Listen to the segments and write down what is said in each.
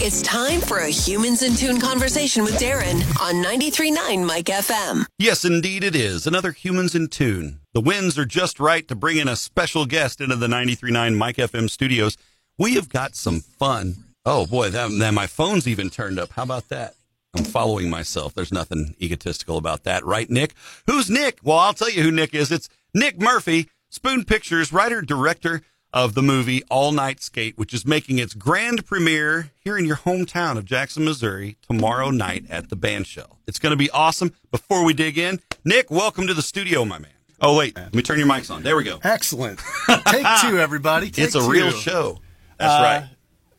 It's time for a Humans in Tune conversation with Darren on 93.9 Mike FM. Yes, indeed it is. Another Humans in Tune. The winds are just right to bring in a special guest into the 93.9 Mike FM studios. We have got some fun. Oh boy, that, that my phone's even turned up. How about that? I'm following myself. There's nothing egotistical about that, right, Nick? Who's Nick? Well, I'll tell you who Nick is. It's Nick Murphy, Spoon Pictures, writer, director of the movie All Nite Skate, which is making its grand premiere here in your hometown of Jackson, Missouri, tomorrow night at the Bandshell. It's going to be awesome. Before we dig in, Nick, welcome to the studio, my man. Oh, wait, let me turn your mics on. There we go. Excellent. Take two, everybody. Take it's a two. real show. That's Uh, right.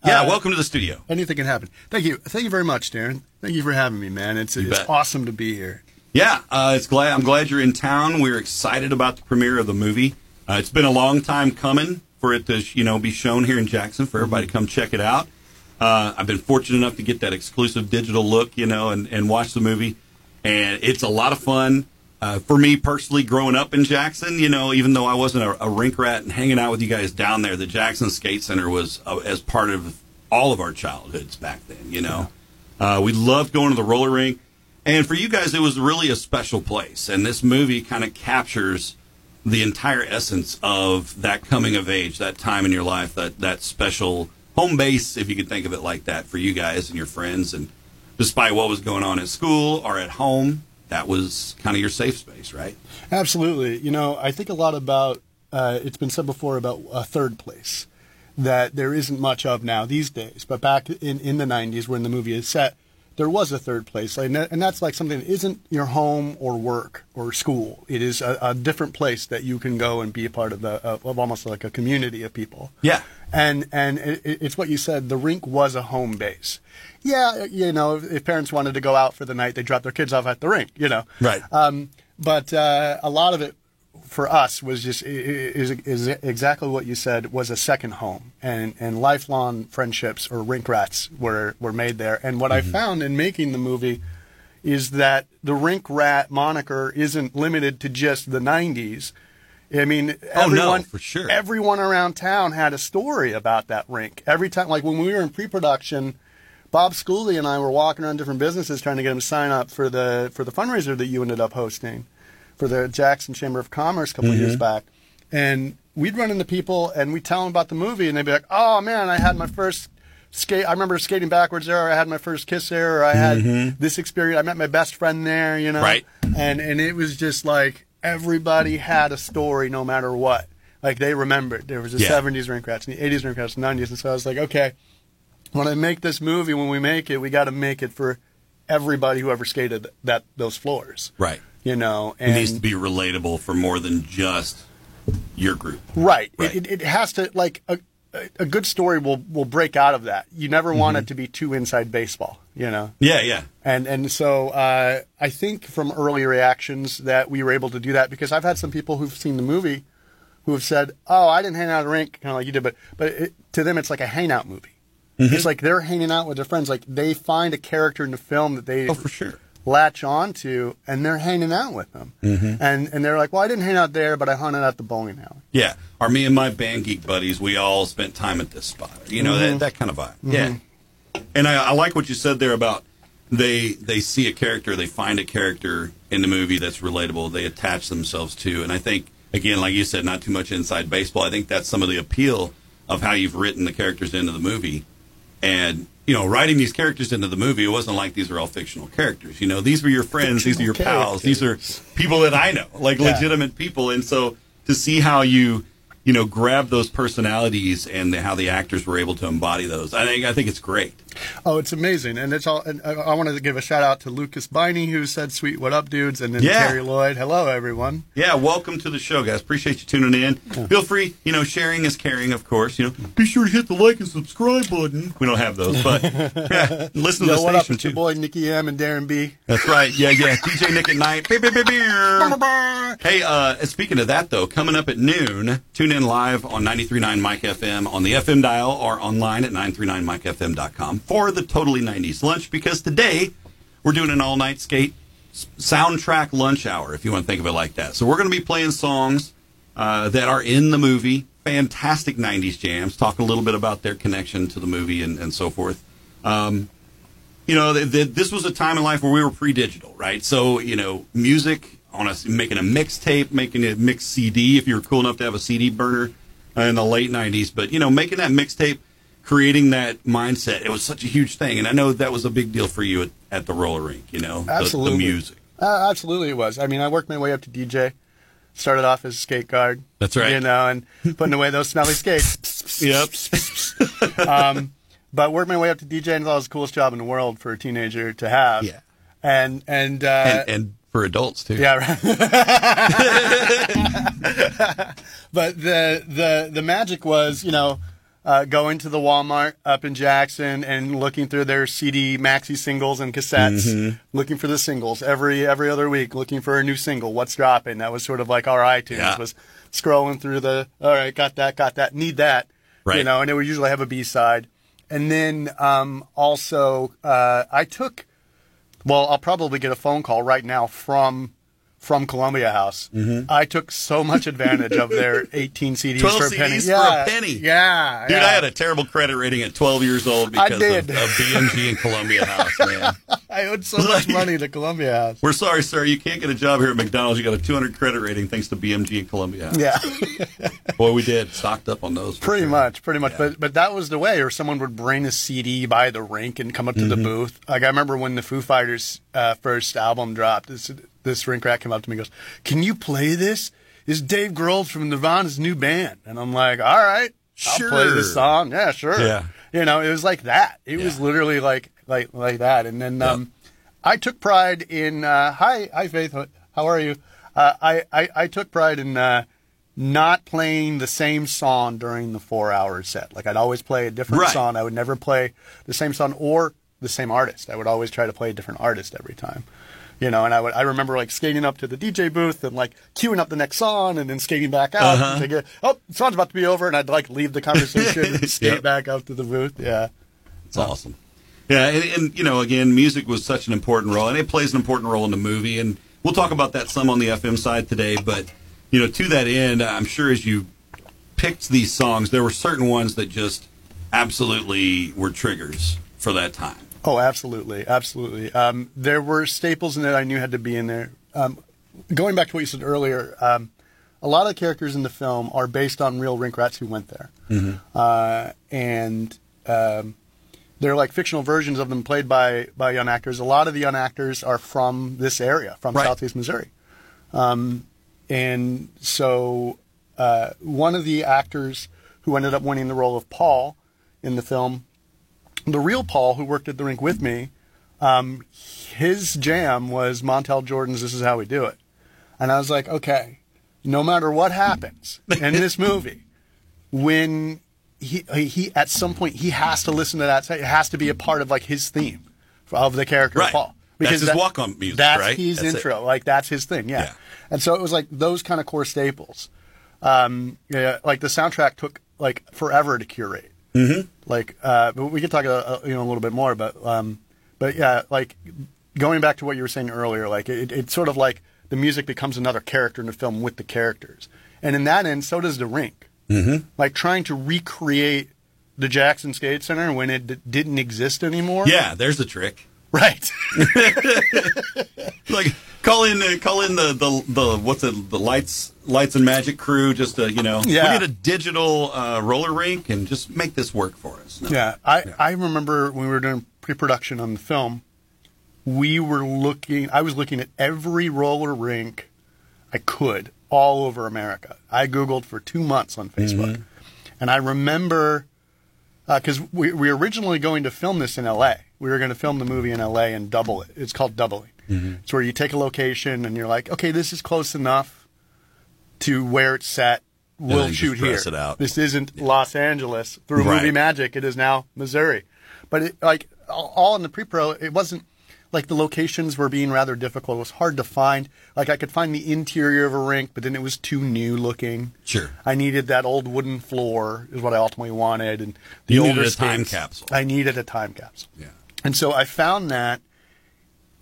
Yeah, uh, welcome to the studio. Anything can happen. Thank you. Thank you very much, Darren. Thank you for having me, man. It's, it's bet. awesome to be here. Yeah, uh, it's glad I'm glad you're in town. We're excited about the premiere of the movie. Uh, it's been a long time coming for it to you know be shown here in Jackson for everybody to come check it out. Uh, I've been fortunate enough to get that exclusive digital look, you know, and, and watch the movie, and it's a lot of fun. Uh, for me personally, growing up in Jackson, you know, even though I wasn't a, a rink rat and hanging out with you guys down there, the Jackson Skate Center was uh, as part of all of our childhoods back then. You know, uh, we loved going to the roller rink. And for you guys, it was really a special place. And this movie kind of captures the entire essence of that coming of age, that time in your life, that, that special home base, if you could think of it like that, for you guys and your friends. And despite what was going on at school or at home, that was kind of your safe space, right? Absolutely. You know, I think a lot about, uh, it's been said before about a third place that there isn't much of now these days. But back in, in the 90s, when the movie is set, there was a third place. Like, and that's like something that isn't your home or work or school. It is a, a different place that you can go and be a part of, the, of, of almost like a community of people. Yeah. And and it, it's what you said. The rink was a home base. Yeah, you know, if, if parents wanted to go out for the night, they drop their kids off at the rink. You know, Right. Um, but uh, a lot of it for us was just is, is exactly what you said was a second home, and and lifelong friendships or rink rats were were made there. And what I mm-hmm. found in making the movie is that the rink rat moniker isn't limited to just the 90s. I mean, Oh, no, everyone, for sure. everyone around town had a story about that rink. Every time, like when we were in pre-production, Bob Schooley and I were walking around different businesses trying to get them to sign up for the for the fundraiser that you ended up hosting for the Jackson Chamber of Commerce a couple of years mm-hmm. back. And we'd run into people and we'd tell them about the movie and they'd be like, "Oh man, I had my first skate. I remember skating backwards there. Or I had my first kiss there. Or I had mm-hmm. this experience. I met my best friend there. You know, Right. And and it was just like everybody had a story, no matter what. Like they remembered. There was the Yeah. '70s rink rats and the '80s rink rats, and '90s, and so I was like, okay, when I make this movie, when we make it, we got to make it for everybody who ever skated that those floors. Right. You know, It needs to be relatable for more than just your group. Right. Right. It, it, it has to like a, a- a good story will will break out of that. You never want Mm-hmm. it to be too inside baseball, you know. Yeah, yeah. And and so uh, I think from early reactions that we were able to do that because I've had some people who've seen the movie who have said, "Oh, I didn't hang out at a rink kind of like you did," but but it, to them it's like a hangout movie. Mm-hmm. It's like they're hanging out with their friends. Like they find a character in the film that they Oh, for sure. Latch on to, and they're hanging out with them. Mm-hmm. And and they're like, "Well, I didn't hang out there, but I hung out at the bowling alley." Yeah, or me and my band geek buddies, we all spent time at this spot. You know Mm-hmm. that that kind of vibe. Yeah, and I, I like what you said there about they they see a character, they find a character in the movie that's relatable, they attach themselves to, and I think again, like you said, not too much inside baseball. I think that's some of the appeal of how you've written the characters into the movie, and. You know, writing these characters into the movie, it wasn't like these are all fictional characters. You know, these were your friends, these are your Fictional pals, these are people that I know, like legitimate people. And so to see how you, you know, grab those personalities and how the actors were able to embody those, I think I think it's great. Oh, it's amazing, and it's all. And I, I wanted to give a shout out to Lucas Biney who said, "Sweet, what up, dudes?" And then Yeah. Terry Lloyd. Hello, everyone. Yeah, welcome to the show, guys. Appreciate you tuning in. Feel free, you know, sharing is caring, of course. You know, be sure to hit the like and subscribe button. We don't have those, but yeah, listen to Yo, the what up? station your too. boy Nicky M and Darren B. That's right. Yeah, yeah. DJ Nick at night. Hey, uh, speaking of that, though, coming up at noon, tune in live on 93.9 Mike FM on the FM dial or online at 939mikefm.com for the Totally 90s lunch because today we're doing an all night skate soundtrack lunch hour, if you want to think of it like that. So we're going to be playing songs uh, that are in the movie, fantastic 90s jams, talk a little bit about their connection to the movie and, and so forth. Um, you know, th- th- this was a time in life where we were pre-digital, right? So, you know, music on a making a mixtape, making a mix CD, if you were cool enough to have a CD burner in the late '90s. But you know, making that mixtape, creating that mindset, it was such a huge thing, and I know that was a big deal for you at, at the roller rink. You know, Absolutely. the, music. Uh, absolutely, it was. I mean, I worked my way up to DJ. Started off as a skate guard. That's right. You know, and putting away those smelly skates. Yep. um, but worked my way up to DJ, and it was the coolest job in the world for a teenager to have. Yeah. And and, uh, and, and for adults too. Yeah, right. but the the the magic was, you know, uh, going to the Walmart up in Jackson and looking through their CD maxi singles and cassettes, looking for the singles every every other week, looking for a new single. What's dropping? That was sort of like our iTunes Yeah. was scrolling through the. All right, got that, got that, need that. Right. You know, and it would usually have a B side. And then um, also, uh, I took well, I'll probably get a phone call right now from from Columbia House. I took so much advantage of their 18 CDs 12 for a penny. CDs for yeah, a penny. Yeah, Dude, yeah. I had a terrible credit rating at 12 years old because. Of, of BMG and Columbia House, man. I owed so much money to Columbia House. We're sorry, sir. You can't get a job here at McDonald's. You got a 200 credit rating thanks to BMG and Columbia House. Yeah, Boy, we did. Stocked up on those. pretty sure. much, pretty much. But but that was the way. Or someone would bring a CD by the rink and come up to Mm-hmm. the booth. Like I remember when the Foo Fighters' uh, first album dropped. This this rink rat came up to me and goes, "Can you play this? This is Dave Grohl from Nirvana's new band." And I'm like, "All right, I'll play this song. Yeah, sure." Yeah. You know, it was like that. It was literally like like like that. And then um, I took pride in. Uh, hi, hi, Faith. How are you? Uh, I, I I took pride in uh, not playing the same song during the four-hour set. Like I'd always play a different Right. song. I would never play the same song or the same artist. I would always try to play a different artist every time. You know, and I would I remember like skating up to the DJ booth and like queuing up the next song and then skating back out Uh-huh. and take oh, the song's about to be over and I'd like leave the conversation and skate Yep. back up to the booth. Yeah. It's awesome. Yeah, and, and you know, again, music was such an important role, and it plays an important role in the movie. And we'll talk about that some on the FM side today. But you know, to that end, I'm sure as you picked these songs, there were certain ones that just absolutely were triggers for that time. Oh, absolutely, absolutely. Um, there were staples in it I knew had to be in there. Um, going back to what you said earlier, um, a lot of the characters in the film are based on real rink rats who went there, uh, and um, they're like fictional versions of them played by by young actors. A lot of the young actors are from this area, from Right. Southeast Missouri, um, and so uh, one of the actors who ended up winning the role of Paul in the film the real Paul, who worked at the rink with me, um, his jam was Montel Jordan's "This Is How We Do It," and I was like, okay, no matter what happens in this movie, when he he at some point he has to listen to that, it has to be a part of like his theme of the character Right. of Paul. That's his walk-on music, That's right? his That's it. intro, like that's his thing, yeah. Yeah. And so it was like those kind of core staples. Um, yeah, like the soundtrack took like forever to curate like uh, but we could talk uh, uh, you know a little bit more but um, but yeah like going back to what you were saying earlier like it, it's sort of like the music becomes another character in the film with the characters. And in that end so does the rink. Mm-hmm. like trying to recreate the Jackson Skate Center when it d- didn't exist anymore. Yeah, there's the trick. right. Like call in, uh, call in the, the the what's it, the lights lights and magic crew. Just to, you know, Yeah. we need a digital uh, roller rink and just make this work for us. No. Yeah, I, I remember when we were doing pre-production on the film, we were looking. I was looking at every roller rink I could all over America. I googled for two months on Facebook, and I remember because we we were originally going to film this in L.A. We were going to film the movie in L.A. and double it. It's called doubling. Mm-hmm. It's where you take a location and you're like, okay, this is close enough to where it's set. We'll shoot here. it out. This isn't Los Angeles through Right. movie magic. It is now Missouri. But it, like all all in the pre-pro, it wasn't like the locations were being rather difficult. It was hard to find. Like I could find the interior of a rink, but then it was too new looking. Sure. I needed that old wooden floor is what I ultimately wanted, and the You older needed a time capsule. I needed a time capsule. Yeah. And so I found that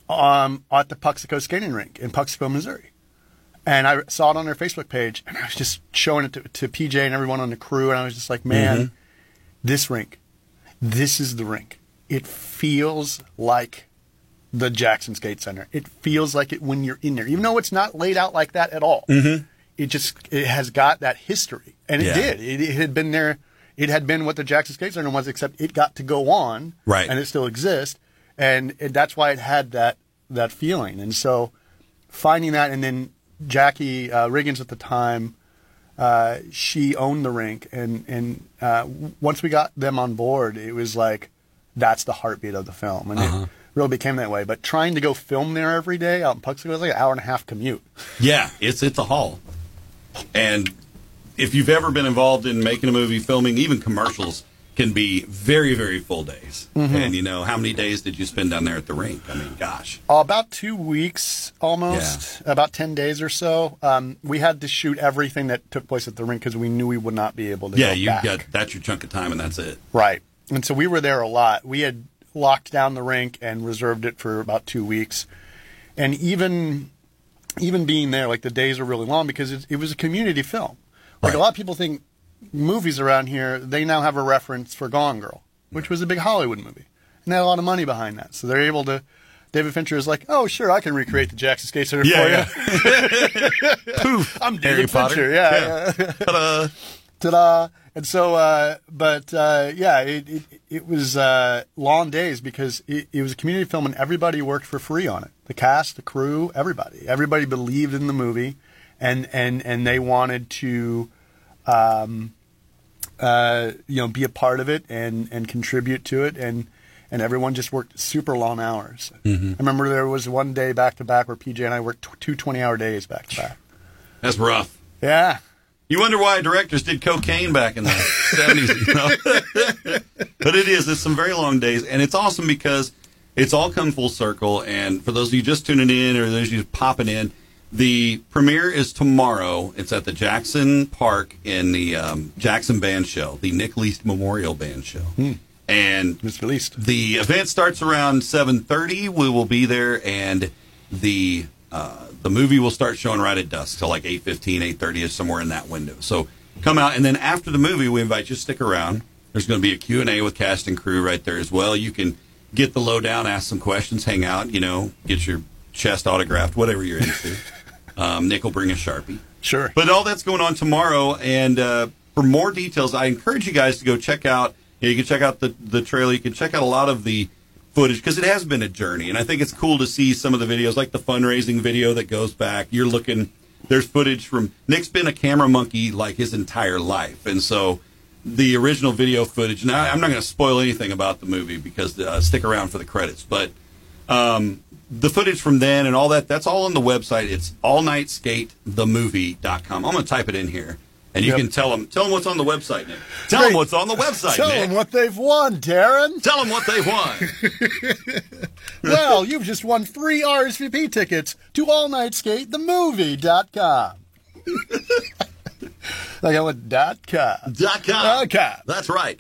um, at the Puxico skating rink in Puxico, Missouri. And I saw it on their Facebook page, and I was just showing it to, to PJ and everyone on the crew, and I was just like, man, Mm-hmm. this rink, this is the rink. it feels like the Jackson Skate Center. It feels like it when you're in there, even though it's not laid out like that at all. Mm-hmm. It just it has got that history, and it Yeah. did. It, it had been there. It had been what the Jackson Skate Center was, except it got to go on, Right. And it still exists, and it, that's why it had that that feeling. And so, finding that, and then Jackie uh, Riggins at the time, uh, she owned the rink, and and uh, once we got them on board, it was like that's the heartbeat of the film, and it really became that way. But trying to go film there every day out in Puxico was like an hour and a half commute. Yeah, it's it's a haul. And if you've ever been involved in making a movie, filming, even commercials can be very, very full days. Mm-hmm. And you know, how many days did you spend down there at the rink? I mean, gosh. Uh, about two weeks, almost about ten days or so. Um, we had to shoot everything that took place at the rink because we knew we would not be able to. Yeah, you back. got that's your chunk of time and that's it. Right. And so we were there a lot. We had locked down the rink and reserved it for about two weeks. And even even being there, like the days were really long because it, it was a community film. Like a lot of people think movies around here, they now have a reference for Gone Girl, which was a big Hollywood movie. And they had a lot of money behind that. So they're able to. David Fincher is like, oh, sure, I can recreate the Jackson Skate Center Yeah, for you. Poof. I'm Harry David Potter. Fincher. Yeah, yeah. Ta-da. ta-da! And so, uh, but uh, yeah, it, it it was uh, long days because it, it was a community film and everybody worked for free on it. The cast, the crew, everybody, everybody believed in the movie, and and and they wanted to, um, uh, you know, be a part of it and and contribute to it and. And everyone just worked super long hours. I remember there was one day back to back where PJ and I worked tw- two 20 hour days back to back. That's rough. Yeah. You wonder why directors did cocaine back in the seventies, you know? but it is. It's some very long days, and it's awesome because it's all come full circle. And for those of you just tuning in, or those of you popping in, the premiere is tomorrow. It's at the Jackson Park in the um, Jackson Band Shell, the Nick Least Memorial Band Show, and It's released. the event starts around 7:30. We will be there, and the uh, the movie will start showing right at dusk, so like 8:15, 8:30 is somewhere in that window. So come out, and then after the movie, we invite you to stick around. There's going to be a Q and A with cast and crew right there as well. You can get the lowdown, ask some questions, hang out. You know, get your chest autographed, whatever you're into. um, Nick will bring a sharpie. Sure. But all that's going on tomorrow, and uh, for more details, I encourage you guys to go check out. You, know, you can check out the the trailer. You can check out a lot of the footage because it has been a journey, and I think it's cool to see some of the videos, like the fundraising video that goes back. You're looking. There's footage from Nick's been a camera monkey like his entire life, and so the original video footage. Now I'm not going to spoil anything about the movie because uh, stick around for the credits, but um, the footage from then and all that, that's all on the website. It's allniteskatethemovie.com. I'm going to type it in here. And you Yep. can tell them, tell them what's on the website, Nick. Tell Great. them what's on the website, Tell Nick. them what they've won, Darren. tell them what they won. well, you've just won free RSVP tickets to allniteskatethemovie.com. like I went dot com. Dot com. Dot com. That's right.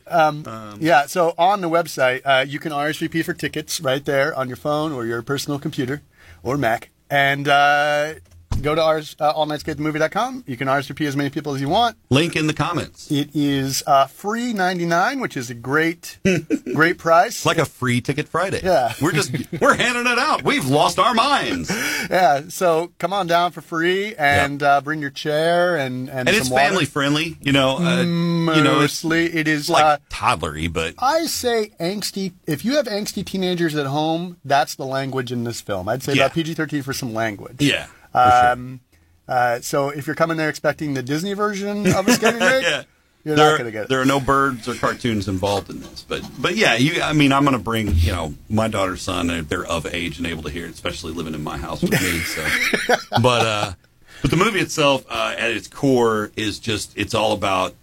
Yeah, so on the website, uh, you can RSVP for tickets right there on your phone or your personal computer or Mac. And uh, go to RS, uh, allniteskatethemovie.com. You can RSVP as many people as you want. Link in the comments. It is uh, free 99 which is a great, great price. It's like a free ticket Friday. Yeah. We're just, we're handing it out. We've lost our minds. Yeah, so come on down for free and uh, bring your chair and and, And it's water. family friendly, you know. Uh, you know, it's Mostly, it is like uh, toddlery, but I say angsty. If you have angsty teenagers at home, that's the language in this film. I'd say Yeah. about PG thirteen for some language. yeah. For sure. Um, uh, so if you're coming there expecting the Disney version of a skating rink, Yeah. you're there, not going to get it. there are no birds or cartoons involved in this, but but yeah, you. I mean, I'm going to bring you know my daughter's son. They're, they're of age and able to hear it, especially living in my house with me. So, but uh, but the movie itself, uh, at its core, is just it's all about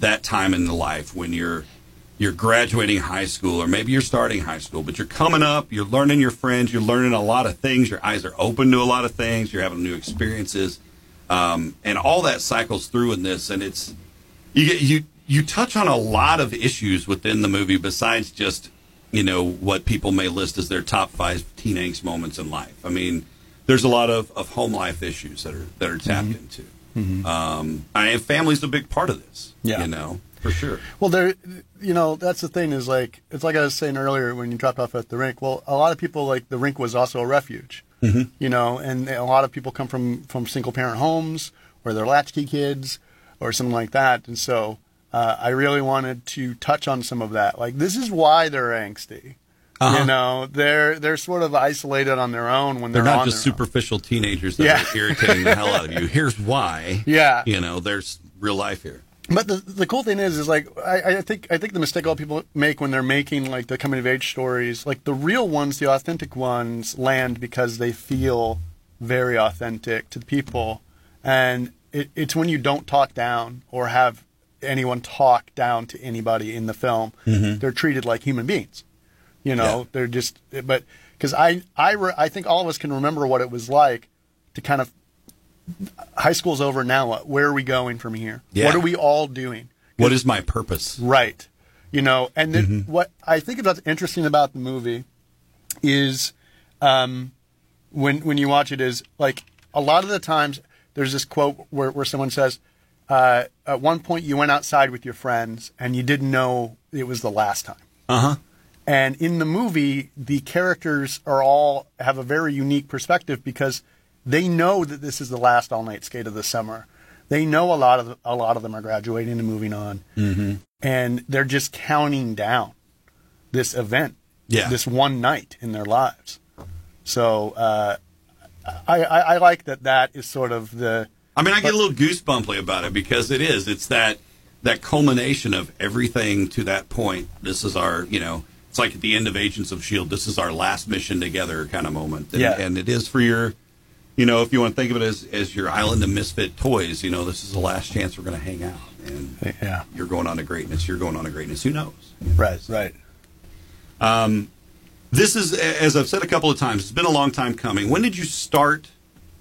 that time in the life when you're you're graduating high school or maybe you're starting high school but you're coming up you're learning your friends you're learning a lot of things your eyes are open to a lot of things you're having new experiences um, and all that cycles through in this and it's you get you you touch on a lot of issues within the movie besides just you know what people may list as their top five teen angst moments in life i mean there's a lot of, of home life issues that are that are tapped into um, and family's a big part of this Yeah. you know for sure. Well, there, you know, that's the thing is like it's like I was saying earlier when you dropped off at the rink. Well, a lot of people like the rink was also a refuge, mm-hmm. you know, and a lot of people come from from single parent homes or they're latchkey kids or something like that, and so uh, I really wanted to touch on some of that. Like this is why they're angsty. Uh-huh. You know, they're they're sort of isolated on their own when They're they're, not on just their own. superficial teenagers that Yeah. are irritating the hell out of you. Here's why. Yeah. You know, there's real life here. But the the cool thing is, is like I, I think I think the mistake a lot of people make when they're making like the coming of age stories, like the real ones, the authentic ones, land because they feel very authentic to the people, and it, it's when you don't talk down or have anyone talk down to anybody in the film, mm-hmm. they're treated like human beings. You know, Yeah. they're just. But because I I re, I think all of us can remember what it was like to kind of high school's over now. Where are we going from here? Yeah. What are we all doing? What is my purpose? Right. You know, and then Mm-hmm. what I think about interesting about the movie is um, when when you watch it is like a lot of the times there's this quote where, where someone says uh, at one point you went outside with your friends and you didn't know it was the last time. Uh huh. And in the movie, the characters are all have a very unique perspective because they know that this is the last all night skate of the summer. They know a lot of a lot of them are graduating and moving on, mm-hmm. and they're just counting down this event, Yeah. this one night in their lives. So uh, I, I, I like that. That is sort of the I mean, I get a little goosebumply about it because it is. It's that that culmination of everything to that point. This is our, you know, it's like at the end of Agents of Shield. This is our last mission together kind of moment. And, Yeah. and it is for your, you know, if you want to think of it as as your island of misfit toys. You know, this is the last chance we're going to hang out, and yeah you're going on to greatness. You're going on to greatness. Who knows? right right. Um, this is, as I've said a couple of times, it's been a long time coming. When did you start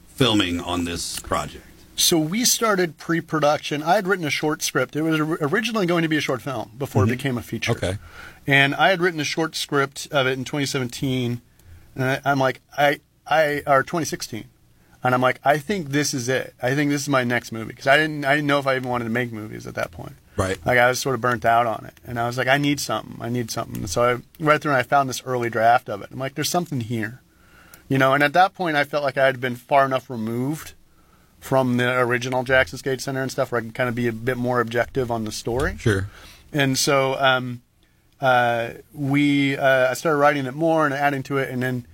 filming on this project? So we started pre-production. I had written a short script. It was originally going to be a short film before it mm-hmm. became a feature. Okay. And I had written a short script of it in 2017, and I, I'm like, I, I, or 2016, and I'm like, I think this is it. I think this is my next movie because I didn't, I didn't know if I even wanted to make movies at that point. Right. Like I was sort of burnt out on it, and I was like, I need something. I need something. So I read through and I found this early draft of it. I'm like, there's something here, you know. And at that point, I felt like I had been far enough removed from the original Jackson Skate Center and stuff, where I could kind of be a bit more objective on the story. Sure. And so um, uh, we, uh, I started writing it more and adding to it, and then,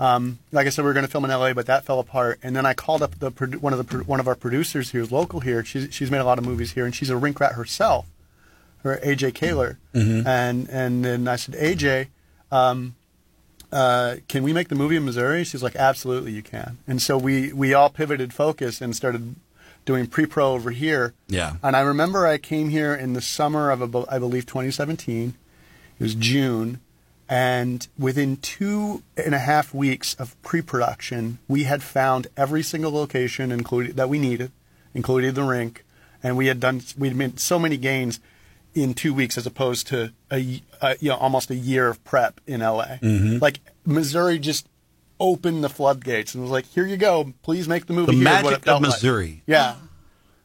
um, like I said, we were going to film in LA, but that fell apart. And then I called up the one of the one of our producers who's local here. She's she's made a lot of movies here, and she's a rink rat herself, her AJ Kaler. And and then I said, AJ, um, uh, can we make the movie in Missouri? She's like, absolutely, you can. And so we we all pivoted focus and started doing pre-pro over here. Yeah. And I remember I came here in the summer of, I believe, 2017. It was June. And within two and a half weeks of pre-production, we had found every single location included that we needed, including the rink, and we had done we'd made so many gains in two weeks as opposed to a, a- you know almost a year of prep in LA. Mm-hmm. Like Missouri just opened the floodgates and was like, "Here you go, please make the movie." The magic of like." Missouri. Yeah,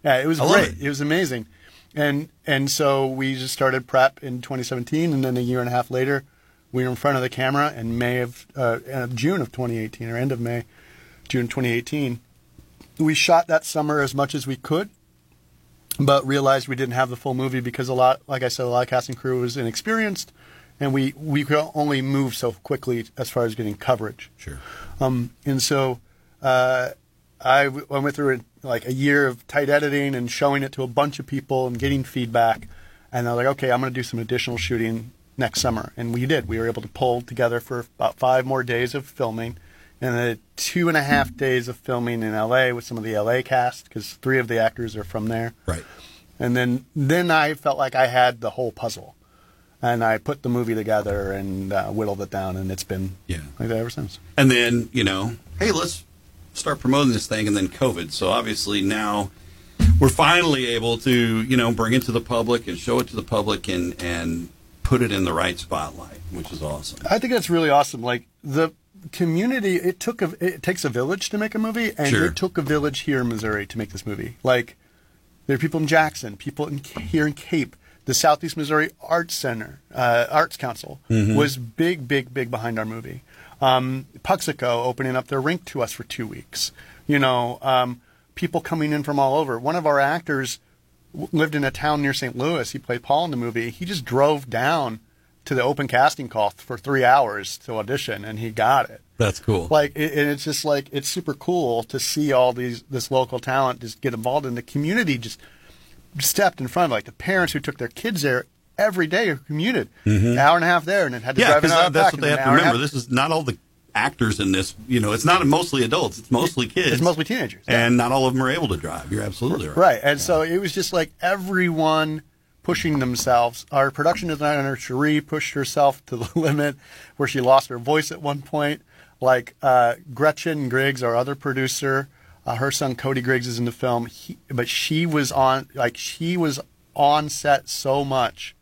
yeah, it was I great. it. It. was amazing, and and so we just started prep in 2017, and then a year and a half later, we were in front of the camera in May of uh, June of 2018 or end of May, June 2018. We shot that summer as much as we could, but realized we didn't have the full movie because a lot, like I said, a lot of casting crew was inexperienced, and we we could only move so quickly as far as getting coverage. Sure. Um, and so uh, I, w- I went through like a year of tight editing and showing it to a bunch of people and getting feedback. And I was like, okay, I'm going to do some additional shooting next summer. And we did. We were able to pull together for about five more days of filming and then two and a half days of filming in LA with some of the LA cast because three of the actors are from there. Right. And then, then I felt like I had the whole puzzle. And I put the movie together and uh, whittled it down, and it's been Yeah. like that ever since. And then, you know, hey, let's start promoting this thing, and then COVID. So obviously now we're finally able to, you know, bring it to the public and show it to the public and and put it in the right spotlight, which is awesome. I think that's really awesome. Like the community, it took a, it takes a village to make a movie, and Sure. it took a village here in Missouri to make this movie. Like there are people in Jackson, people in, here in Cape, the Southeast Missouri Arts Center, uh, Arts Council, Mm-hmm. was big, big, big behind our movie. Um, Puxico opening up their rink to us for two weeks. You know, um, people coming in from all over. One of our actors lived in a town near St. Louis. He played Paul in the movie. He just drove down to the open casting call for three hours to audition, and he got it. That's cool. Like, it, and it's just like it's super cool to see all these this local talent just get involved in the community. Just stepped in front, of like the parents who took their kids there every day who commuted, an hour and a half there, and then had to Mm-hmm. yeah, drive an because hour that's back what they have to hour and a remember. This is not all the actors in this. You know, it's not mostly adults. It's mostly kids. It's mostly teenagers. yeah. and not all of them are able to drive. You're absolutely right. Right. And so it was just like everyone pushing themselves. Our production designer, Cherie, pushed herself to the limit where she lost her voice at one point. Like uh, Gretchen Griggs, our other producer, uh, her son Cody Griggs is in the film, he, but she was on, like, she was on set so much.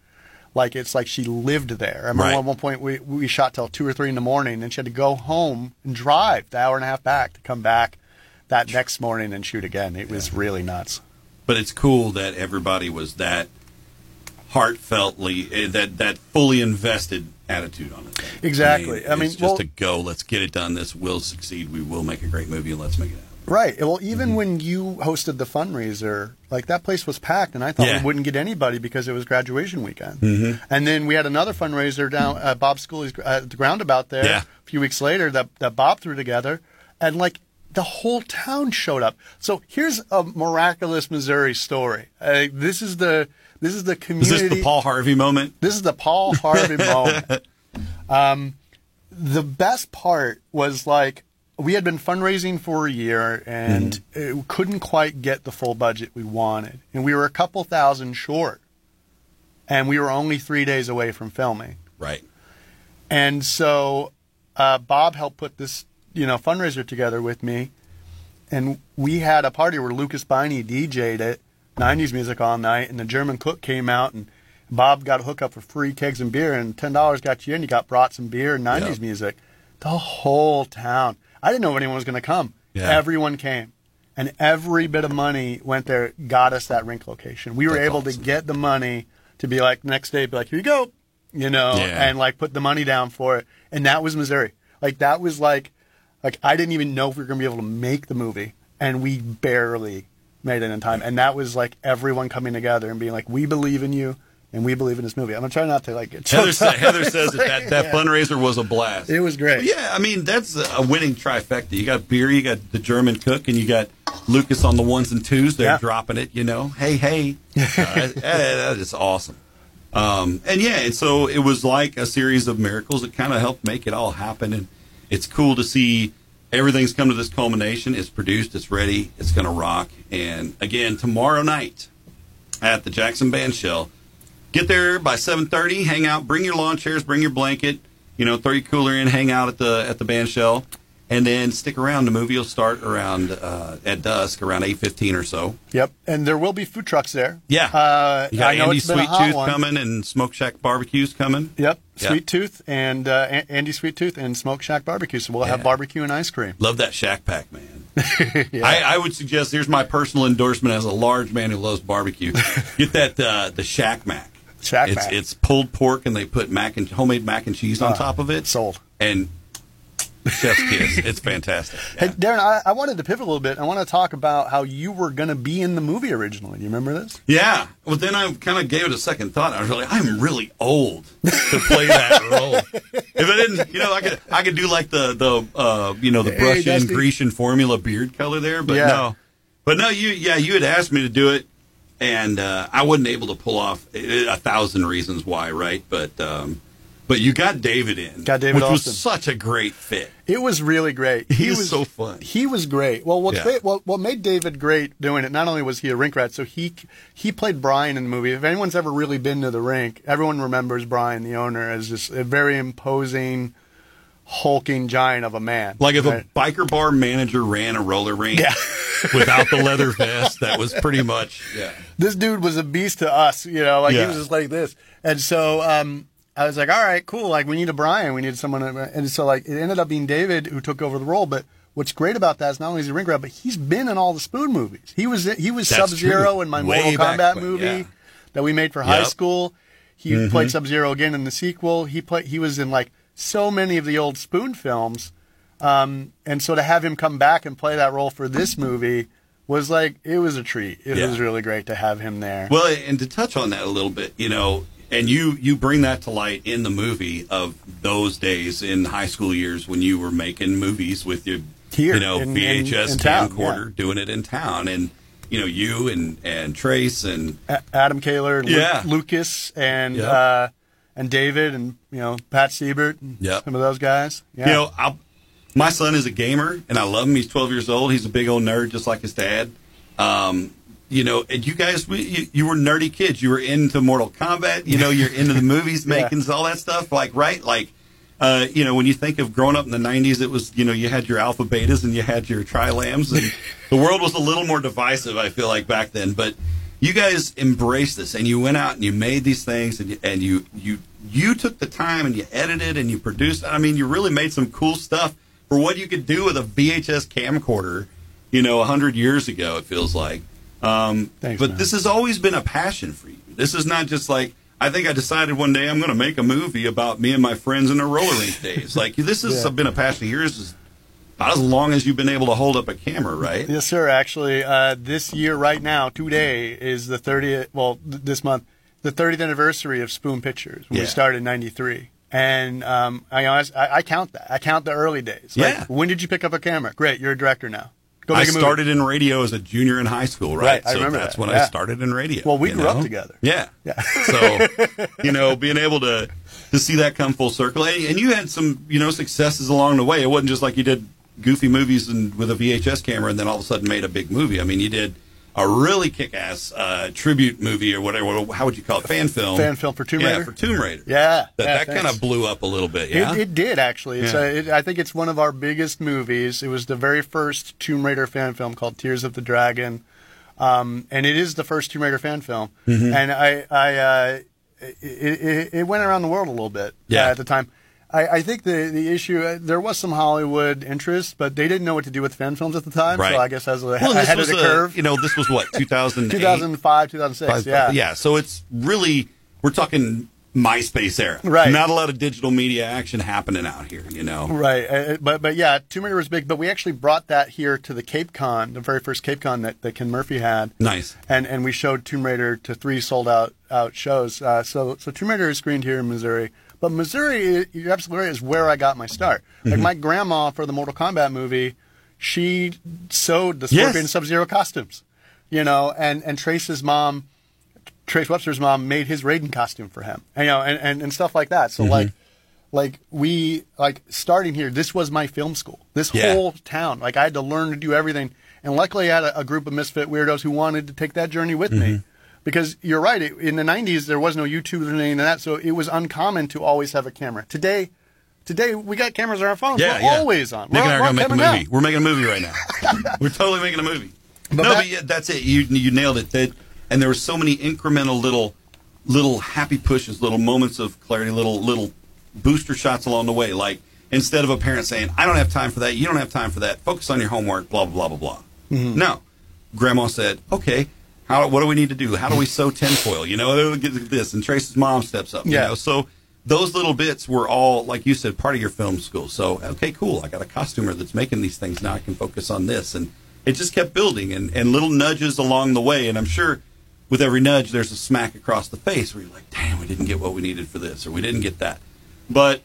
Like it's like she lived there. I remember Right. at one point we, we shot till two or three in the morning, and she had to go home and drive the hour and a half back to come back that next morning and shoot again. It was really nuts. But it's cool that everybody was that heartfeltly, eh, that that fully invested attitude on it. Exactly. I mean, it's just well- to go. Let's get it done. This will succeed. We will make a great movie, and let's make it happen. Right. Well, even Mm-hmm. when you hosted the fundraiser, like that place was packed, and I thought Yeah. we wouldn't get anybody because it was graduation weekend. Mm-hmm. And then we had another fundraiser down at Bob Schooley's uh, the roundabout there Yeah. a few weeks later that that Bob threw together, and like the whole town showed up. So here's a miraculous Missouri story. Uh, this is the this is the Is community. this the Paul Harvey moment? This is the Paul Harvey moment. Um, the best part was like we had been fundraising for a year and Mm-hmm. couldn't quite get the full budget we wanted, and we were a couple thousand short, and we were only three days away from filming. Right. And so uh, Bob helped put this, you know, fundraiser together with me, and we had a party where Lucas Biney DJ'd it, '90s music all night, and the German cook came out, and Bob got a hookup for free kegs and beer, and ten dollars got you in. You got brought some beer and '90s Yeah. music. The whole town. I didn't know if anyone was going to come. Yeah. Everyone came. And every bit of money went there, got us that rink location. We were That's able awesome. to get the money to be like next day, be like, here you go, you know, Yeah. and like put the money down for it. And that was Missouri. Like that was like, like I didn't even know if we were gonna be able to make the movie, and we barely made it in time. And that was like everyone coming together and being like, we believe in you, and we believe in this movie. I'm gonna try not to like get Heather, sa- Heather says that that, that Yeah. fundraiser was a blast. It was great. Yeah, I mean that's a winning trifecta. You got beer, you got the German cook, and you got Lucas on the ones and twos. They're Yeah. dropping it. You know, hey, hey, uh, that- that is awesome. Um, and yeah, and so it was like a series of miracles that kind of helped make it all happen. And it's cool to see everything's come to this culmination. It's produced, it's ready, it's going to rock. And again, tomorrow night at the Jackson Band Shell, get there by 7.30 hang out bring your lawn chairs bring your blanket you know throw your cooler in hang out at the at the band shell and then stick around the movie will start around uh, at dusk around 8.15 or so Yep. And there will be food trucks there. yeah Uh, you got I know andy it's been a sweet tooth one. coming and smoke shack barbecues coming Yep. Yeah. Sweet Tooth and uh, A- Andy Sweet Tooth and Smoke Shack Barbecue. So we'll have barbecue and ice cream. love that shack pack man I, I would suggest here's my personal endorsement as a large man who loves barbecue get that uh, the shack mac Shack it's, Mac. it's pulled pork and they put mac and homemade mac and cheese on Uh, top of it sold. and chef's kiss it's fantastic Hey, Darren, I, I wanted to pivot a little bit. I want to talk about how you were going to be in the movie originally. Do you remember this? Yeah. Well, then I kind of gave it a second thought. I was really, I'm really old to play that role. If I didn't, you know, I could, I could do like the, the, uh, you know, the Hey, brush in Grecian formula beard color there, but Yeah. no, but no, you, yeah, you had asked me to do it, and uh, I wasn't able to pull off a, a thousand reasons why, right? But, um, but you got David in, Got David which Austin. was such a great fit. It was really great. He He was so fun. He was great. Well, what's Yeah. what, what made David great doing it? Not only was he a rink rat, so he he played Brian in the movie. If anyone's ever really been to the rink, everyone remembers Brian, the owner, as just a very imposing, hulking giant of a man. Like if right? a biker bar manager ran a roller rink Yeah. without the leather vest, that was pretty much yeah. this dude was a beast to us, you know, like he was just like this. And so um, I was like, all right, cool. Like we need a Brian, we need someone. And so like it ended up being David who took over the role. But what's great about that is not only is he a ring rat, but he's been in all the Spoon movies. He was he was Sub Zero in my Mortal Kombat when, movie. yeah. that we made for high school. He played Sub Zero again in the sequel. He played. He was in like so many of the old Spoon films, um, and so to have him come back and play that role for this movie was like it was a treat. It Yeah. was really great to have him there. Well, and to touch on that a little bit, you know, and you you bring that to light in the movie of those days in high school years when you were making movies with your Here, you know in- VHS in- in town, camcorder, yeah. doing it in town, and you know you and and Trace and A- Adam Kaler, Lu- Yeah. Lucas, and Yep. uh, and David, and you know Pat Siebert, and Yep. some of those guys. Yeah. you know I'll, my son is a gamer and I love him. He's 12 years old. He's a big old nerd just like his dad. Um, you know, and you guys, we, you, you were nerdy kids. You were into Mortal Kombat. You know, you're into the movies, Yeah. all that stuff. Like, right? Like, uh, you know, when you think of growing up in the 90s, it was, you know, you had your alpha betas and you had your trilambs, and the world was a little more divisive, I feel like, back then. But you guys embraced this and you went out and you made these things and you, and you, you, you took the time and you edited and you produced. I mean, you really made some cool stuff for what you could do with a VHS camcorder, you know, 100 years ago, it feels like. Um, Thanks, but man. this has always been a passion for you. This is not just like I think I decided one day I'm going to make a movie about me and my friends in our roller rink days. Like this has Yeah. been a passion of yours is about as long as you've been able to hold up a camera, right? Yes, sir. Actually, uh, this year, right now, today is the 30th. Well, th- this month, the 30th anniversary of Spoon Pictures when Yeah. we started in '93. And um, I, honest, I, I count that. I count the early days. Like, Yeah. When did you pick up a camera? Great, you're a director now. Go I make a movie. started in radio as a junior in high school, right? Right, I remember that's that, when I started in radio. Well, we grew up together. Yeah. Yeah. So, you know, being able to to see that come full circle, and and you had some, you know, successes along the way. It wasn't just like you did goofy movies and with a VHS camera, and then all of a sudden made a big movie. I mean, you did a really kick-ass uh, tribute movie or whatever. How would you call it? Fan film. Fan film for Tomb Raider. yeah, for Tomb Raider. Yeah, That, yeah, that kind of blew up a little bit. Yeah. It, it did actually. It's Yeah. a, it, I think it's one of our biggest movies. It was the very first Tomb Raider fan film called Tears of the Dragon, um, and it is the first Tomb Raider fan film. Mm-hmm. And I, I uh, it, it, it went around the world a little bit Yeah. uh, at the time. I, I think the the issue uh, there was some Hollywood interest, but they didn't know what to do with fan films at the time. Right. So I guess a- well, ahead of the a- curve. You know, this was what 2008? 2005, 2006. Yeah. yeah. So it's really we're talking MySpace era, Right. Not a lot of digital media action happening out here, you know. Right, uh, but but yeah, Tomb Raider was big. But we actually brought that here to the Cape Con, the very first Cape Con that, that Ken Murphy had. Nice. and and we showed Tomb Raider to three sold out out shows. Uh, so so Tomb Raider is screened here in Missouri, but Missouri, you're absolutely right, is where I got my start. Mm-hmm. Like my grandma for the Mortal Kombat movie, she sewed the Yes. Scorpion Sub Zero costumes, you know, and and Trace's mom, Trace Webster's mom, made his Raiden costume for him, and, you know, and, and and stuff like that. Mm-hmm. So like. Like we like starting here. This was my film school. This Yeah. whole town. Like I had to learn to do everything. And luckily, I had a, a group of misfit weirdos who wanted to take that journey with Mm-hmm. me. Because you're right. It, in the '90s, there was no YouTube or anything like that, so it was uncommon to always have a camera. Today, today we got cameras on our phones. Yeah, We're yeah. always on. Nick and I are We're- gonna make a we're movie. We're making a movie right now. we're totally making a movie. But no, that- but yeah, that's it. You you nailed it. That and there were so many incremental little little happy pushes, little moments of clarity, little little booster shots along the way. Like instead of a parent saying, "I don't have time for that," you don't have time for that. Focus on your homework. Blah blah blah blah blah. Mm-hmm. No, Grandma said, "Okay." How, what do we need to do? How do we sew tinfoil? You know, this. And Trace's mom steps up. You Yeah. know, so those little bits were all, like you said, part of your film school. So, okay, cool. I got a costumer that's making these things now. I can focus on this. And it just kept building and, and little nudges along the way. And I'm sure with every nudge, there's a smack across the face where you're like, damn, we didn't get what we needed for this or we didn't get that. But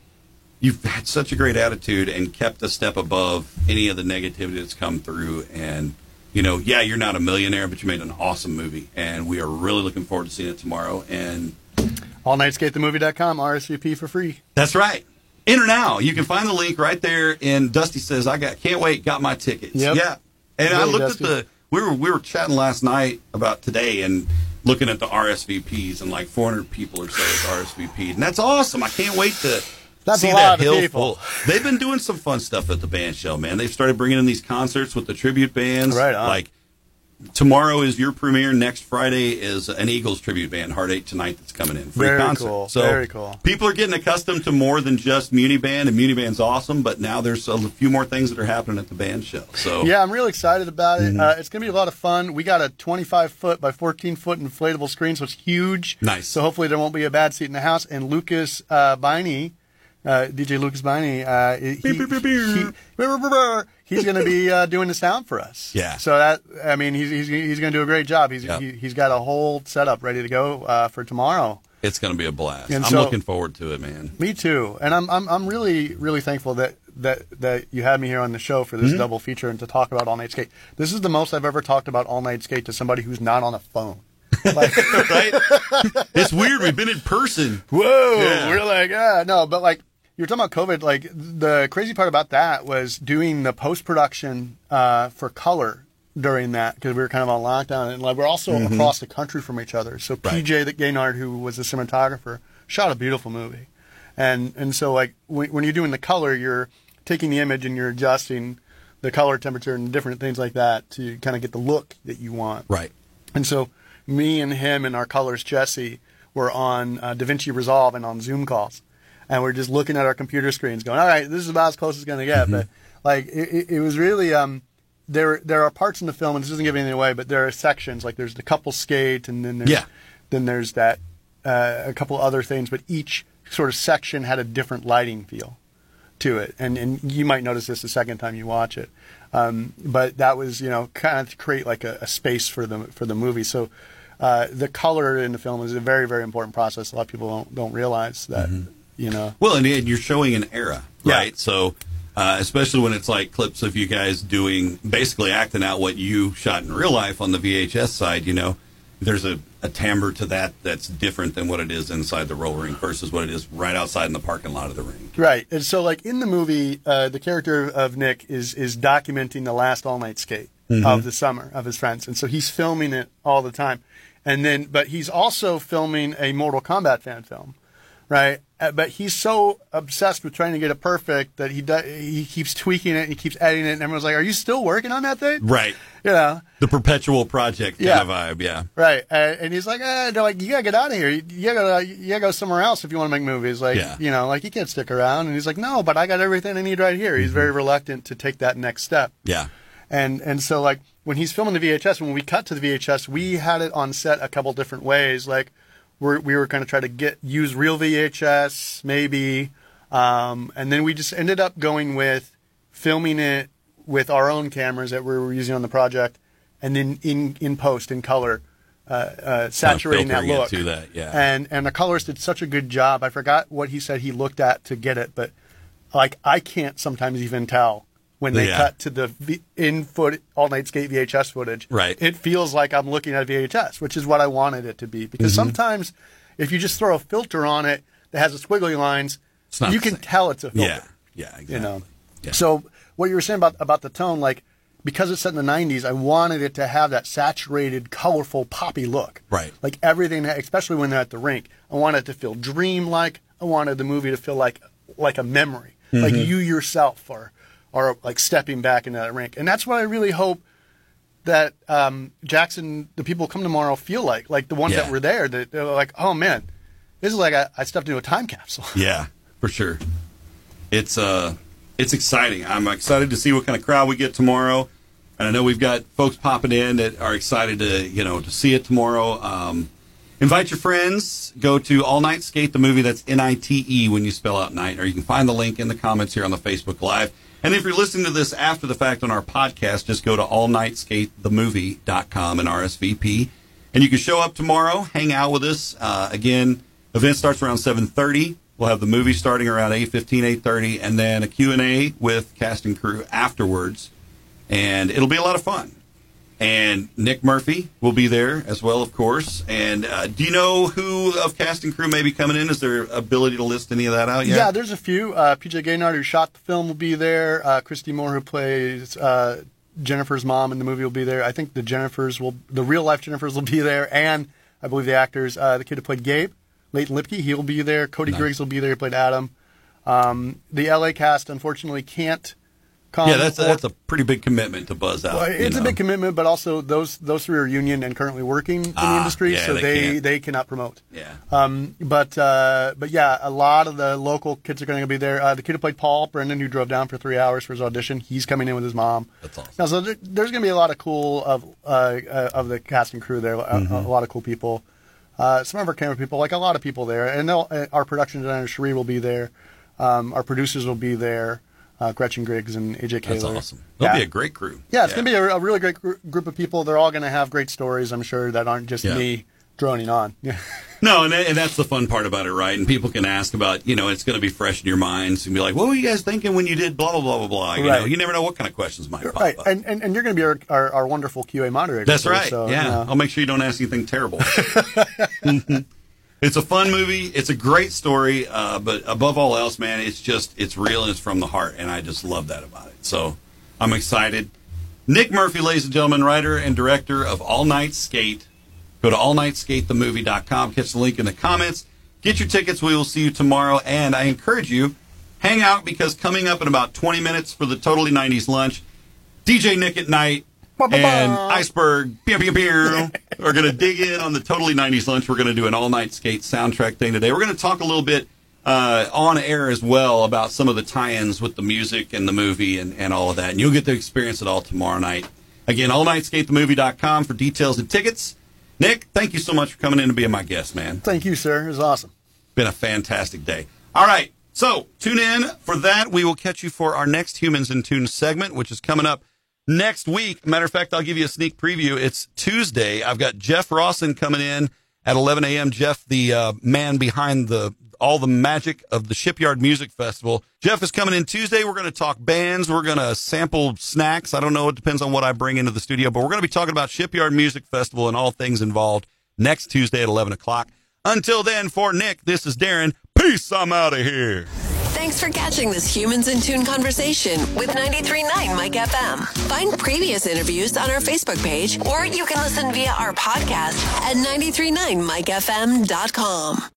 you've had such a great attitude and kept a step above any of the negativity that's come through. And, you know, yeah, you're not a millionaire, but you made an awesome movie. And we are really looking forward to seeing it tomorrow. And AllNiteSkateTheMovie.com, RSVP for free. That's right. Enter now. You can find the link right there. And Dusty says, "I got can't wait. Got my tickets." Yep. Yeah. And I looked Dusty. at the we were we were chatting last night about today and looking at the RSVPs and like 400 people or so is RSVP and that's awesome. I can't wait to That's see that of hill people. full. They've been doing some fun stuff at the band shell, man. They've started bringing in these concerts with the tribute bands, Right on. like tomorrow is your premiere. Next Friday is an Eagles tribute band, Heartache Tonight, that's coming in. Free Very concert. cool. So Very cool. People are getting accustomed to more than just Muni Band, and Muni Band's awesome. But now there's a few more things that are happening at the band shell. So Yeah, I'm really excited about Mm-hmm. it. Uh, it's going to be a lot of fun. We got a 25 foot by 14 foot inflatable screen, so it's huge. Nice. So hopefully there won't be a bad seat in the house. And Lucas uh, Biney, uh, DJ Lucas Biney, uh, he, he- he's going to be uh, doing the sound for us. Yeah. So that I mean, he's he's, he's going to do a great job. He's Yep. he, he's got a whole setup ready to go uh, for tomorrow. it's going to be a blast. And I'm so- looking forward to it, man. Me too, and I'm I'm I'm really really thankful that that that you had me here on the show for this Mm-hmm. double feature and to talk about all night skate. This is the most I've ever talked about all night skate to somebody who's not on a phone. Like, right? it's weird. We've been in person. whoa, Yeah. we're like, yeah, no, but like you're talking about COVID. Like the crazy part about that was doing the post production uh, for color during that because we were kind of on lockdown and like we're also Mm-hmm. across the country from each other. So Right. PJ the Gaynard, who was the cinematographer, shot a beautiful movie, and and so like when, when you're doing the color, you're taking the image and you're adjusting the color temperature and different things like that to kind of get the look that you want. Right. And so me and him and our colors Jesse were on uh, DaVinci Resolve and on Zoom calls, and we're just looking at our computer screens, going, "All right, this is about as close as it's going to get." But like it, it, was really um, there. There are parts in the film, and this doesn't give anything away, but there are sections like there's the couple skate, and then there's, Yeah. then there's that uh, a couple other things, but each sort of section had a different lighting feel to it, and and you might notice this the second time you watch it. Um, but that was you know kind of to create like a, a space for the for the movie. So uh, the color in the film is a very very important process. A lot of people don't don't realize that. You know. Well, and, you're showing an era, Yeah. right? So, uh, especially when it's like clips of you guys doing basically acting out what you shot in real life on the VHS side, you know, there's a, a timbre to that that's different than what it is inside the roll ring versus what it is right outside in the parking lot of the ring. Right, and so like in the movie, uh, the character of Nick is is documenting the last all night skate of the summer of his friends, and so he's filming it all the time, and then but he's also filming a Mortal Kombat fan film, right? Uh, but he's so obsessed with trying to get it perfect that he do, he keeps tweaking it, and he keeps editing it, and everyone's like, "Are you still working on that thing?" Right. You know, The perpetual project kind of vibe, yeah. Right, uh, and he's like, eh, they're like, you gotta get out of here. You, gotta, you gotta go somewhere else if you want to make movies. Like, Yeah. you know, like you can't stick around. And he's like, no, but I got everything I need right here. He's very reluctant to take that next step. Yeah. And and so like when he's filming the VHS, when we cut to the VHS, we had it on set a couple different ways. Like we're, we were going to try to get use real VHS maybe, um, and then we just ended up going with filming it with our own cameras that we were using on the project, and then in in post in color, uh, uh, saturating that filtering it look to that, yeah. And and the colorist did such a good job. I forgot what he said he looked at to get it, but like I can't sometimes even tell when they Yeah. cut to the v- in foot all night skate VHS footage. Right. It feels like I'm looking at VHS, which is what I wanted it to be. Because Mm-hmm. sometimes if you just throw a filter on it that has the squiggly lines, you can tell it's a filter. Yeah. Yeah, exactly. You know. Yeah. So what you were saying about about the tone, like because it's set in the '90s, I wanted it to have that saturated, colorful, poppy look. Right. Like everything, especially when they're at the rink, I wanted it to feel dreamlike. I wanted the movie to feel like like a memory, like Mm-hmm. you yourself are are like stepping back into that rink, and that's what I really hope that um, Jackson, the people come tomorrow, feel like like the ones Yeah. that were there. That they're like, oh man, this is like I, I stepped into a time capsule. Yeah, for sure. It's uh it's exciting. I'm excited to see what kind of crowd we get tomorrow. And I know we've got folks popping in that are excited to, you know, to see it tomorrow. Um, invite your friends. Go to All Nite Skate, the movie. That's N-I-T-E when you spell out night. Or you can find the link in the comments here on the Facebook Live. And if you're listening to this after the fact on our podcast, just go to allniteskatethemovie.com and RSVP. And you can show up tomorrow, hang out with us. Uh, again, event starts around 7.30. We'll have the movie starting around 8.15, 8.30, and then a Q&A with cast and crew afterwards. And it'll be a lot of fun. And Nick Murphy will be there as well, of course. And uh, do you know who of cast and crew may be coming in? Is there ability to list any of that out yet? Yeah, there's a few. Uh, PJ Gaynard, who shot the film, will be there. Uh, Christy Moore, who plays uh, Jennifer's mom in the movie, will be there. I think the Jennifers will, the real life Jennifers will be there, and I believe the actors, uh, the kid who played Gabe, Leighton Lipke, he'll be there. Cody Nice. Griggs will be there, who played Adam. Um, the LA cast, unfortunately, can't come. yeah, that's or- that's a pretty big commitment to buzz out. well, you it's a big commitment, but also those those three are union and currently working in the Ah, industry, yeah, so they they they cannot promote. Yeah. Um, but uh, but yeah, a lot of the local kids are going to be there. Uh, the kid who played Paul, Brendan, who drove down for three hours for his audition, he's coming in with his mom. That's awesome. Now, so there, there's going to be a lot of cool of uh, uh, of the cast and crew there. A, Mm-hmm. a lot of cool people. Uh, some of our camera people, like a lot of people there, and they'll, uh, our production designer Cherie will be there. Um, our producers will be there. Uh, Gretchen Griggs and AJ That's awesome. That'll Yeah. be a great crew. Yeah, it's going to be a, a really great gr- group of people. They're all going to have great stories, I'm sure, that aren't just Yeah. me droning on. No, and, that, and that's the fun part about it, right? And people can ask about, you know, it's going to be fresh in your minds and be like, what were you guys thinking when you did blah, blah, blah, blah, blah. You know, you never know what kind of questions might pop right, up. and, and and you're going to be our, our, our wonderful QA moderator. That's right. So, yeah. you know. I'll make sure you don't ask anything terrible. it's a fun movie. It's a great story. Uh, but above all else, man, it's just, it's real and it's from the heart. And I just love that about it. So I'm excited. Nick Murphy, ladies and gentlemen, writer and director of All Nite Skate. Go to allniteskatethemovie.com. Catch the link in the comments. Get your tickets. We will see you tomorrow. And I encourage you, hang out because coming up in about 20 minutes for the Totally 90s lunch, DJ Nick at Night and Iceberg pew, pew, pew, are going to dig in on the Totally 90s lunch. We're going to do an all night skate soundtrack thing today. We're going to talk a little bit uh, on air as well about some of the tie ins with the music and the movie and, and all of that. And you'll get to experience it all tomorrow night. Again, allniteskatethemovie.com for details and tickets. Nick, thank you so much for coming in and being my guest, man Thank you, sir. It was awesome. been a fantastic day. All right. So tune in for that. We will catch you for our next Humans in Tune segment, which is coming up next week. Matter of fact, I'll give you a sneak preview. It's Tuesday. I've got Jeff Rawson coming in at 11 a.m. Jeff, the uh, man behind the all the magic of the Shipyard Music Festival. Jeff is coming in Tuesday. We're going to talk bands. We're going to sample snacks. I don't know. It depends on what I bring into the studio, but we're going to be talking about Shipyard Music Festival and all things involved next Tuesday at 11 o'clock. Until then, for Nick, this is Darren. Peace. I'm out of here. Thanks for catching this Humans in Tune conversation with 93.9 Mike FM. Find previous interviews on our Facebook page, or you can listen via our podcast at 93.9mikefm.com.